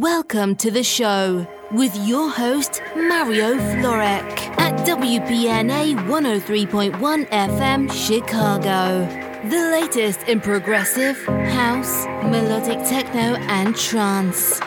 Welcome to the show with your host, Mario Florek, at WPNA 103.1 FM Chicago. The latest in progressive, house, melodic techno, and trance.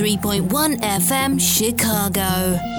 103.1 FM Chicago.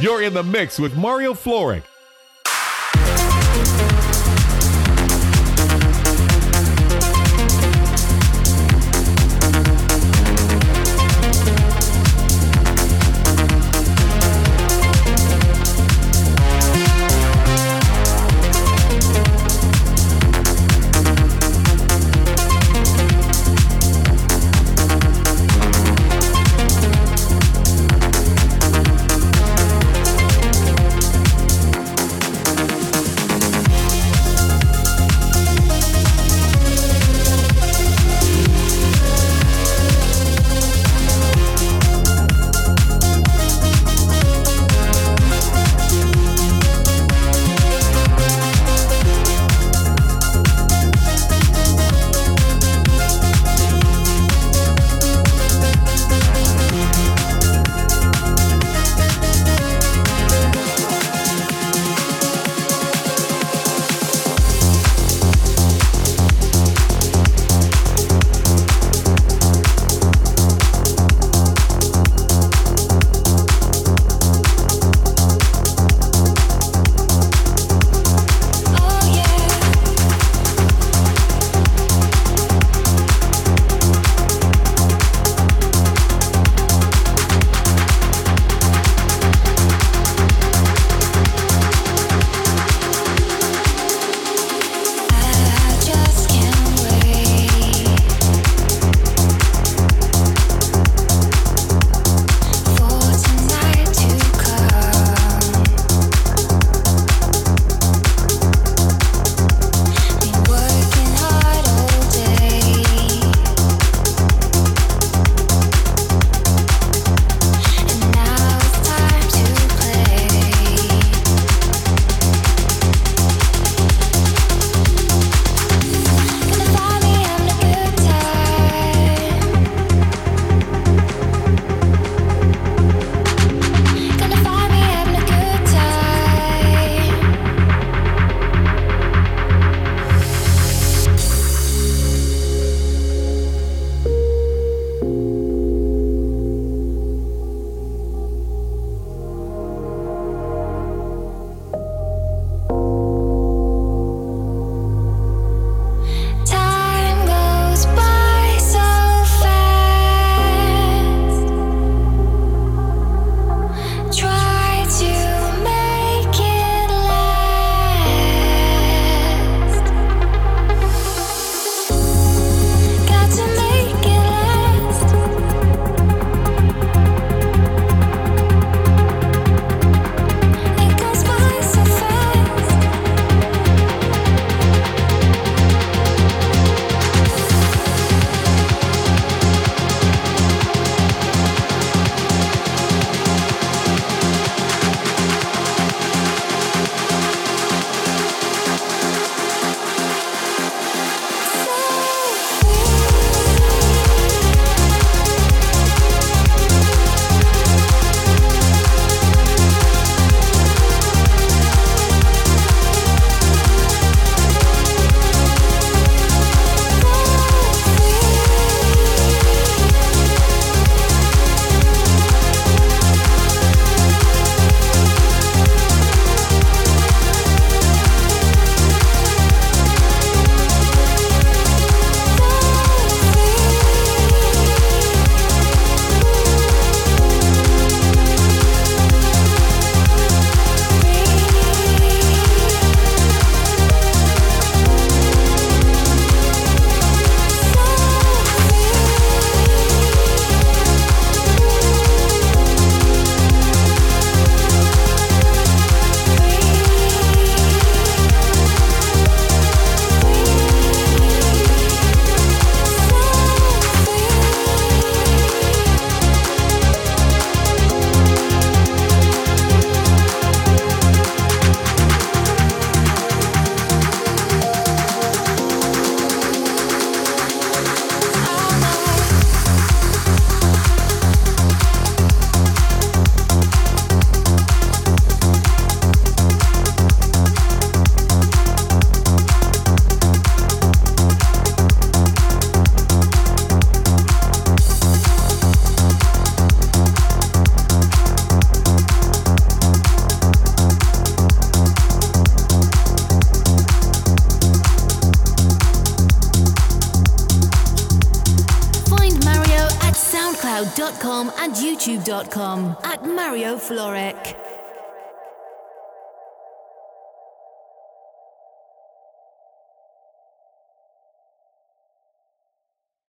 You're in the mix with Mario Florek.